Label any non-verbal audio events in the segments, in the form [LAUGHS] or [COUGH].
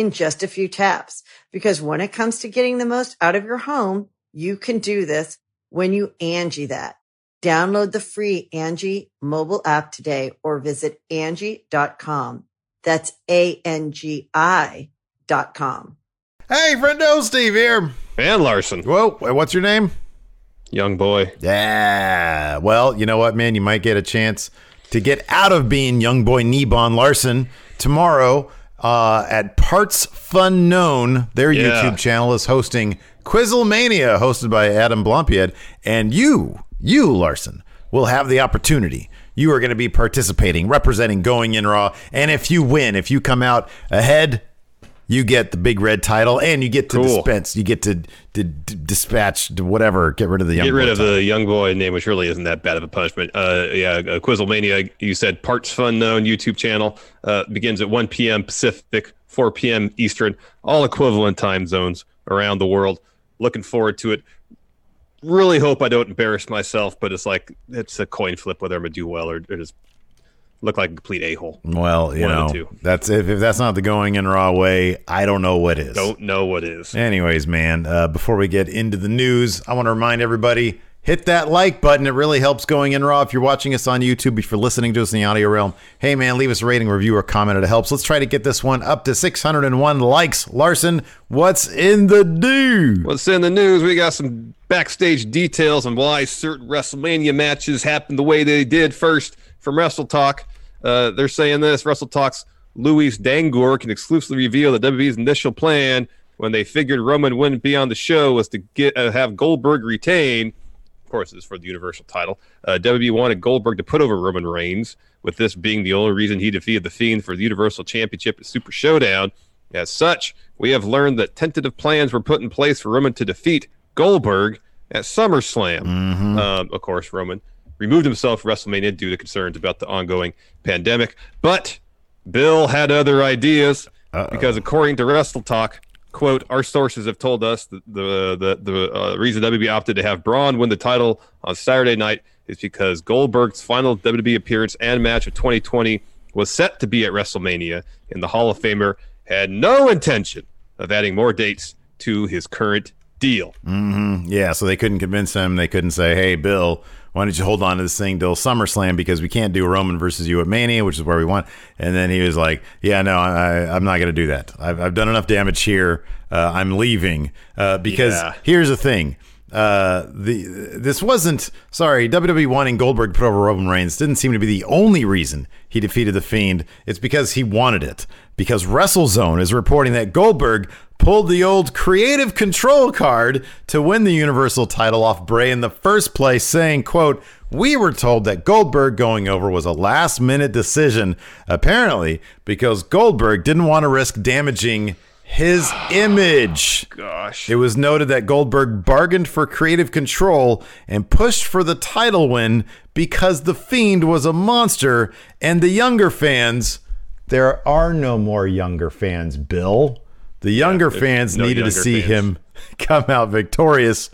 in just a few taps. Because when it comes to getting the most out of your home, you can do this when you Angi that. Download the free Angi mobile app today or visit Angi.com. That's A-N-G-I dot com. Hey, friendo, Steve here. And Larson. Whoa, what's your name? Young boy. Yeah. Well, you know what, man? You might get a chance to get out of being young boy Nebon Larson tomorrow uh, at Partsfunknown. Their Yeah. YouTube channel is hosting Quizzlemania, hosted by Adam Blampied. And you, you, Larson, will have the opportunity. You are going to be participating, representing Going In Raw. And if you win, if you come out ahead, you get the big red title and you get to Cool. dispense, you get to, to, d dispatch, to whatever, get rid of the young Get rid boy of title. the young boy name, which really isn't that bad of a punishment. Uh, yeah, uh, Quizzlemania, you said Partsfunknown YouTube channel uh, begins at 1 p.m. Pacific, 4 p.m. Eastern, all equivalent time zones around the world. Looking forward to it. Really hope I don't embarrass myself, but it's like it's a coin flip whether I'm gonna do well or, or just look like a complete a hole. Well, you One know, that's if, if that's not the going in raw way, I don't know what is. Don't know what is. Anyways, man, uh, before we get into the news, I want to remind everybody hit that like button. It really helps going in raw. If you're watching us on YouTube, if you're listening to us in the audio realm, hey man, leave us a rating, review, or comment. It helps. Let's try to get this one up to 601 likes. Larson, what's in the do? What's in the news? We got some backstage details on why certain WrestleMania matches happened the way they did. First, from Wrestle Talk, uh, they're saying this Wrestle Talk's Luis Dangoor can exclusively reveal that WWE's initial plan when they figured Roman wouldn't be on the show was to get uh, have Goldberg retain. Of course, is for the Universal title. Uh, WWE wanted Goldberg to put over Roman Reigns, with this being the only reason he defeated The Fiend for the Universal Championship at Super Showdown. As such, we have learned that tentative plans were put in place for Roman to defeat Goldberg at SummerSlam. Um, of course, Roman removed himself from WrestleMania due to concerns about the ongoing pandemic. But Bill had other ideas because, according to Wrestle Talk, quote, our sources have told us the the the uh, reason WWE opted to have Braun win the title on Saturday night is because Goldberg's final WWE appearance and match of 2020 was set to be at WrestleMania, and the Hall of Famer had no intention of adding more dates to his current deal. Yeah, so they couldn't convince him. They couldn't say, "Hey, Bill, why don't you hold on to this thing till SummerSlam because we can't do Roman versus you at Mania, which is where we want." And then he was like, "Yeah, no, I, I'm not going to do that. I've, I've done enough damage here. Uh, I'm leaving uh, because Yeah. here's the thing." Uh, the this wasn't sorry WWE wanting Goldberg to put over Roman Reigns didn't seem to be the only reason he defeated the Fiend. It's because he wanted it. Because WrestleZone is reporting that Goldberg pulled the old creative control card to win the Universal title off Bray in the first place, saying, quote, we were told that Goldberg going over was a last minute decision, apparently because Goldberg didn't want to risk damaging his image. [SIGHS] Gosh. It was noted that Goldberg bargained for creative control and pushed for the title win because The Fiend was a monster and the younger fans. There are no more younger fans, Bill. The younger fans no needed to see fans. him [LAUGHS] come out victorious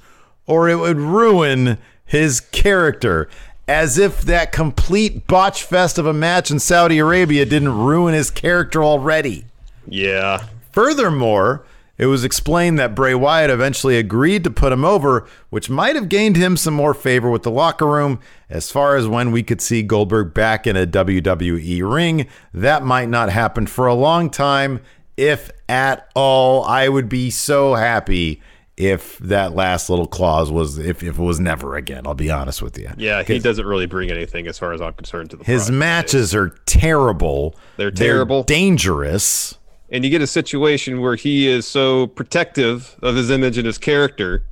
or it would ruin his character. As if that complete botch fest of a match in Saudi Arabia didn't ruin his character already. Yeah. Furthermore, it was explained that Bray Wyatt eventually agreed to put him over, which might have gained him some more favor with the locker room. As far as when we could see Goldberg back in a WWE ring, that might not happen for a long time, if at all. I would be so happy if that last little clause was if, if it was never again. I'll be honest with you. Yeah, he doesn't really bring anything as far as I'm concerned to the His matches are terrible. They're terrible. dangerous. And you get a situation where he is so protective of his image and his character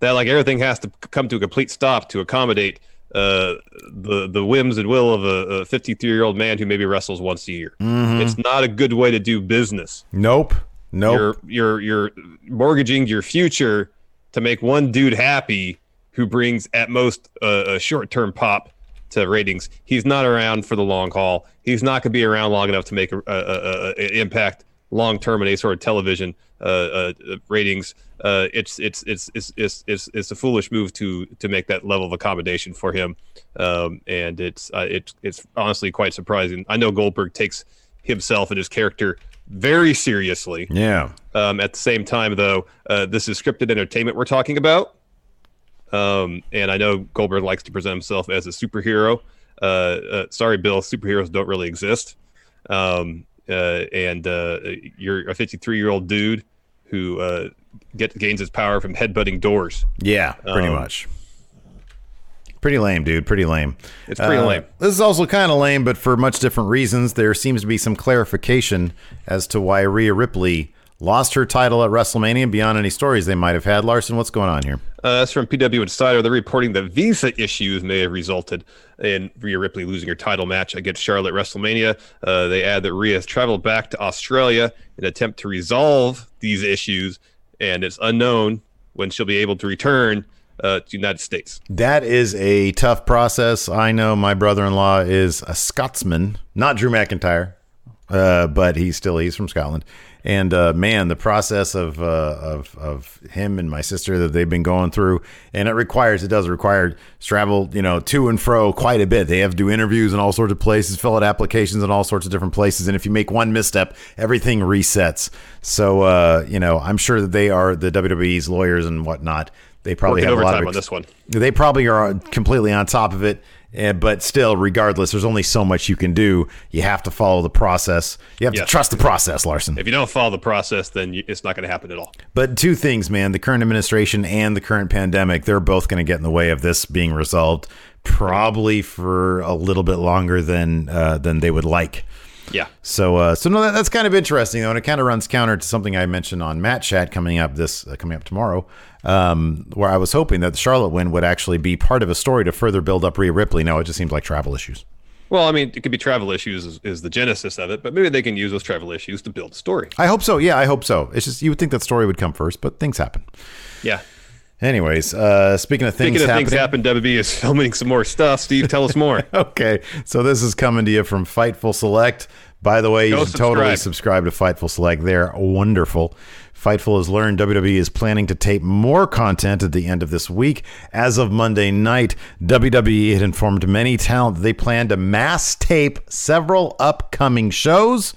that like everything has to come to a complete stop to accommodate uh, the the whims and will of a 53 year old man who maybe wrestles once a year. It's not a good way to do business. Nope. Nope. You're you're you're mortgaging your future to make one dude happy who brings at most a, a short term pop to ratings. He's not around for the long haul. He's not going to be around long enough to make a, a, a, a impact long term in any sort of television uh, uh, ratings. Uh, it's, it's it's it's it's it's it's a foolish move to to make that level of accommodation for him, um, and it's uh, it's it's honestly quite surprising. I know Goldberg takes himself and his character very seriously. yeah. Um, at the same time, though, uh, this is scripted entertainment we're talking about. Um, and I know Goldberg likes to present himself as a superhero. Uh, uh, sorry, Bill, superheroes don't really exist. Um, uh, and uh, you're a 53 year old dude who uh, get, gains his power from headbutting doors. Yeah, pretty Um, much. Pretty lame, dude. Pretty lame. It's pretty Uh, lame. This is also kind of lame, but for much different reasons. There seems to be some clarification as to why Rhea Ripley lost her title at WrestleMania beyond any stories they might have had. Larson, what's going on here? Uh, that's from PW Insider. They're reporting that visa issues may have resulted in Rhea Ripley losing her title match against Charlotte WrestleMania. Uh, they add that Rhea has traveled back to Australia in an attempt to resolve these issues, and it's unknown when she'll be able to return uh, to the United States. That is a tough process. I know my brother-in-law is a Scotsman, not Drew McIntyre, uh, but he's still he's from Scotland. And uh, man, the process of uh, of of him and my sister that they've been going through, and it requires it does require travel, you know, to and fro quite a bit. They have to do interviews in all sorts of places, fill out applications in all sorts of different places, and if you make one misstep, everything resets. So uh, you know, I'm sure that they are the WWE's lawyers and whatnot. They probably Working have a lot of ex- on this one. they probably are completely on top of it. Eh, but still, regardless, there's only so much you can do. You have to follow the process. You have Yes. to trust the process, Larson. If you don't follow the process, then you, it's not going to happen at all. But two things, man: the current administration and the current pandemic—they're both going to get in the way of this being resolved, probably for a little bit longer than uh, than they would like. Yeah. So, uh, so no, that, that's kind of interesting though, and it kind of runs counter to something I mentioned on Matt Chat coming up this uh, coming up tomorrow, um, where I was hoping that the Charlotte win would actually be part of a story to further build up Rhea Ripley. No, it just seems like travel issues. Well, I mean, it could be travel issues is, is the genesis of it, but maybe they can use those travel issues to build a story. I hope so. Yeah, I hope so. It's just you would think that story would come first, but things happen. Yeah. Anyways, uh, speaking of things Speaking of happening, things happen, WB is filming some more stuff. Steve, tell us more. [LAUGHS] okay, so this is coming to you from Fightful Select. By the way, you Go should totally subscribe. subscribe to Fightful Select. They're wonderful. Fightful has learned WWE is planning to tape more content at the end of this week. As of Monday night, WWE had informed many talent they plan to mass tape several upcoming shows.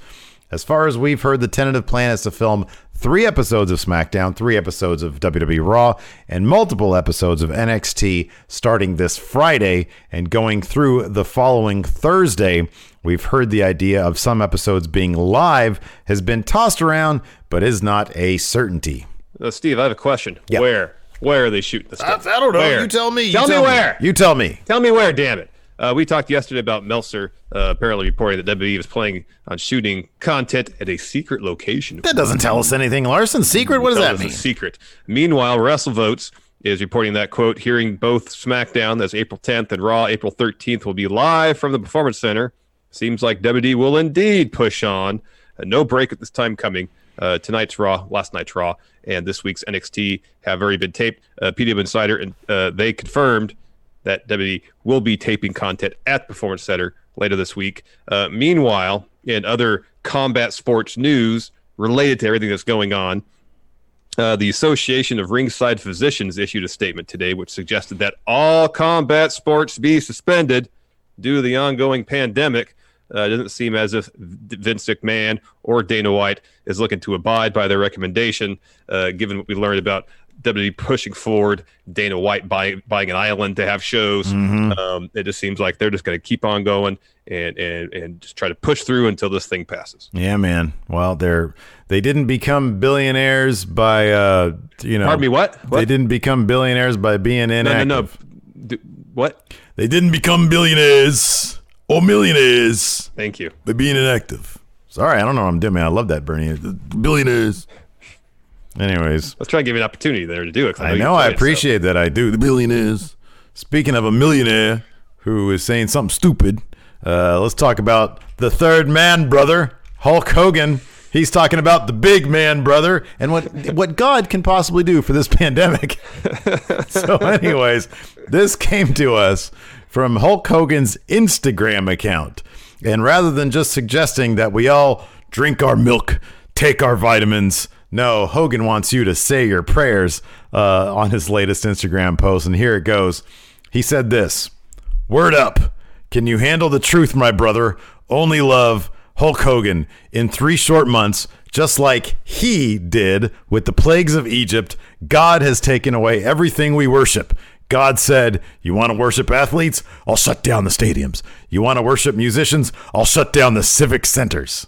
As far as we've heard, the tentative plan is to film three episodes of SmackDown, three episodes of WWE Raw, and multiple episodes of NXT starting this Friday and going through the following Thursday. We've heard the idea of some episodes being live has been tossed around, but is not a certainty. Uh, Steve, I have a question. Yeah. Where? Where are they shooting this stuff? I don't know. Where? You tell me. You Tell, me where. You tell me. Tell me where. Damn it. Uh, we talked yesterday about Meltzer uh, apparently reporting that WWE was playing on shooting content at a secret location. That doesn't tell us anything, Larson. Secret? What does that mean? secret. Meanwhile, WrestleVotes is reporting that quote, hearing both SmackDown that's April 10th and Raw April 13th will be live from the Performance Center. Seems like WWE will indeed push on. Uh, no break at this time coming. Uh, tonight's Raw, last night's Raw, and this week's NXT have already been taped. Uh, PW Insider and uh, they confirmed that WWE will be taping content at Performance Center later this week. Uh, meanwhile, in other combat sports news related to everything that's going on, uh, the Association of Ringside Physicians issued a statement today which suggested that all combat sports be suspended due to the ongoing pandemic. Uh, it doesn't seem as if Vince McMahon or Dana White is looking to abide by their recommendation, uh, given what we learned about WWE pushing forward, Dana White buying, buying an island to have shows. Um, it just seems like they're just going to keep on going and and and just try to push through until this thing passes. Yeah, man. Well, they're they didn't become billionaires by uh, you know. Pardon me, what? They didn't become billionaires by being No, inactive. no, no. D- what? They didn't become billionaires or millionaires Thank you. by being inactive. Sorry, I don't know what I'm doing, man. I love that, Bernie. Billionaires. Anyways, Let's try and give you an opportunity there to do it. I you know I played it, so- appreciate that. I do. The billionaires. Speaking of a millionaire who is saying something stupid, uh, let's talk about the third man, brother, Hulk Hogan. He's talking about the big man, brother, and what what God can possibly do for this [LAUGHS] pandemic. [LAUGHS] so, anyways, this came to us from Hulk Hogan's Instagram account, and rather than just suggesting that we all drink our milk, take our vitamins. No, Hogan wants you to say your prayers uh, on his latest Instagram post. And here it goes. He said this Word up. Can you handle the truth, my brother? Only love Hulk Hogan in three short months, just like he did with the plagues of Egypt. God has taken away everything we worship. God said, You want to worship athletes? I'll shut down the stadiums. You want to worship musicians? I'll shut down the civic centers.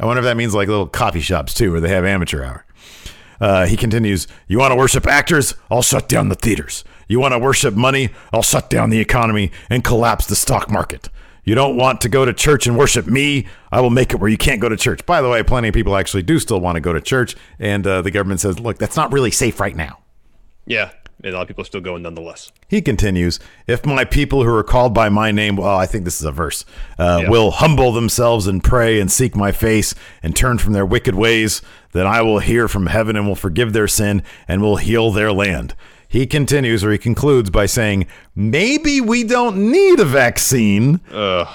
I wonder if that means like little coffee shops too, where they have amateur hour. Uh, he continues, You want to worship actors? I'll shut down the theaters. You want to worship money? I'll shut down the economy and collapse the stock market. You don't want to go to church and worship me? I will make it where you can't go to church. By the way, plenty of people actually do still want to go to church, and uh, the government says, Look, that's not really safe right now. Yeah, a lot of people are still going nonetheless. He continues, If my people who are called by my name, well, I think this is a verse, uh, Yeah. will humble themselves and pray and seek my face and turn from their wicked ways, then I will hear from heaven and will forgive their sin and will heal their land. He continues or he concludes by saying, Maybe we don't need a vaccine.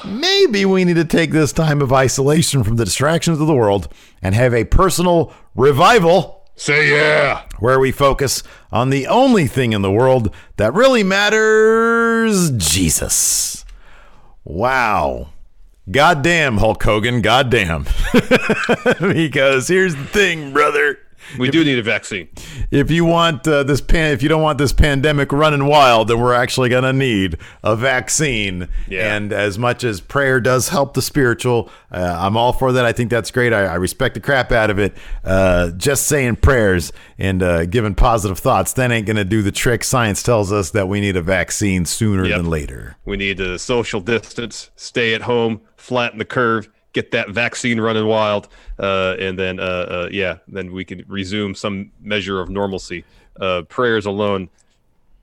Maybe we need to take this time of isolation from the distractions of the world and have a personal revival Say yeah. where we focus on the only thing in the world that really matters Jesus. Wow. Goddamn, Hulk Hogan. Goddamn. [LAUGHS] because here's the thing, brother. We do need a vaccine. If you want uh, this pan, if you don't want this pandemic running wild, then we're actually gonna need a vaccine. Yeah. And as much as prayer does help the spiritual, uh, I'm all for that. I think that's great. I, I respect the crap out of it. Uh, just saying prayers and uh, giving positive thoughts that ain't gonna do the trick. Science tells us that we need a vaccine sooner Yep. than later. We need to social distance, stay at home, flatten the curve, get that vaccine running wild, uh, and then uh, uh, yeah, then we can resume some measure of normalcy. Uh, prayers alone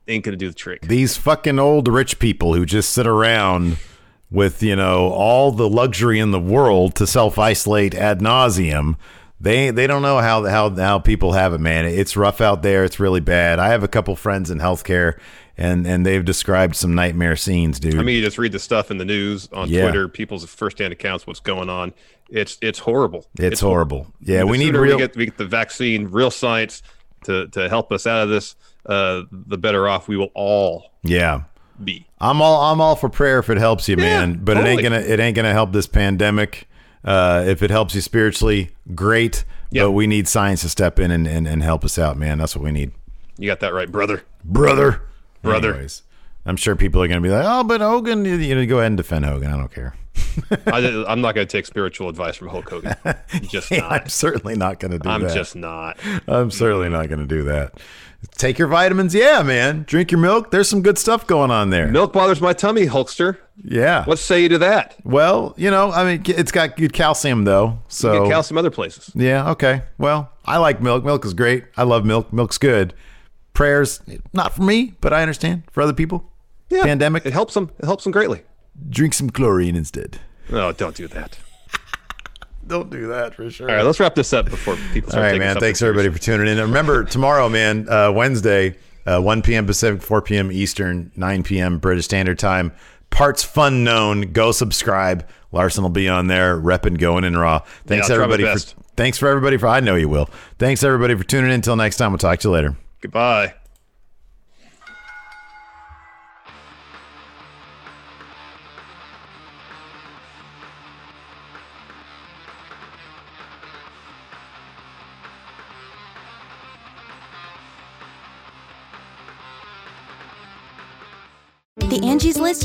ain't gonna do the trick. These fucking old rich people who just sit around with, you know, all the luxury in the world to self isolate ad nauseum. They they don't know how how how people have it, man. It's rough out there. It's really bad. I have a couple friends in healthcare, and and they've described some nightmare scenes, dude. I mean, you just read the stuff in the news on Yeah. Twitter, people's firsthand accounts, what's going on. It's it's horrible. it's, horrible. Yeah, The we need real. We get, we get the vaccine, real science to to help us out of this. Uh, the better off we will all yeah, be. I'm all I'm all for prayer if it helps you, man. But it ain't gonna it ain't gonna help this pandemic. Uh, if it helps you spiritually, great. Yeah. But we need science to step in and, and, and help us out, man. That's what we need. You got that right, brother. brother. Brother. Anyways, I'm sure people are going to be like, "Oh, but Hogan, you, you know, go ahead and defend Hogan. I don't care." [LAUGHS] I, I'm not going to take spiritual advice from Hulk Hogan. I'm [LAUGHS] just I'm certainly not going to do that. I'm just not. I'm certainly not going to do that. Take your vitamins, yeah, man. Drink your milk. There's some good stuff going on there. Milk bothers my tummy, Hulkster. Yeah. What say you to that? Well, you know, I mean, it's got good calcium though. So Get calcium other places. yeah, okay. Well, I like milk. Milk is great. I love milk. Milk's good. Prayers, not for me, but I understand for other people. Yeah, Pandemic. It helps them. It helps them greatly. Drink some chlorine instead. No, don't do that. Don't do that for sure. All right, let's wrap this up before people All start right, man. Thanks everybody for tuning in. And remember, tomorrow, man, uh, Wednesday, uh, 1 p.m. Pacific, 4 p.m. Eastern, 9 p.m. British Standard Time. Partsfunknown. Go subscribe. Larson will be on there, repping going in raw. Thanks I'll try my everybody for. Thanks for everybody for. I know you will. Thanks everybody for tuning in. Until next time, we'll talk to you later. Goodbye.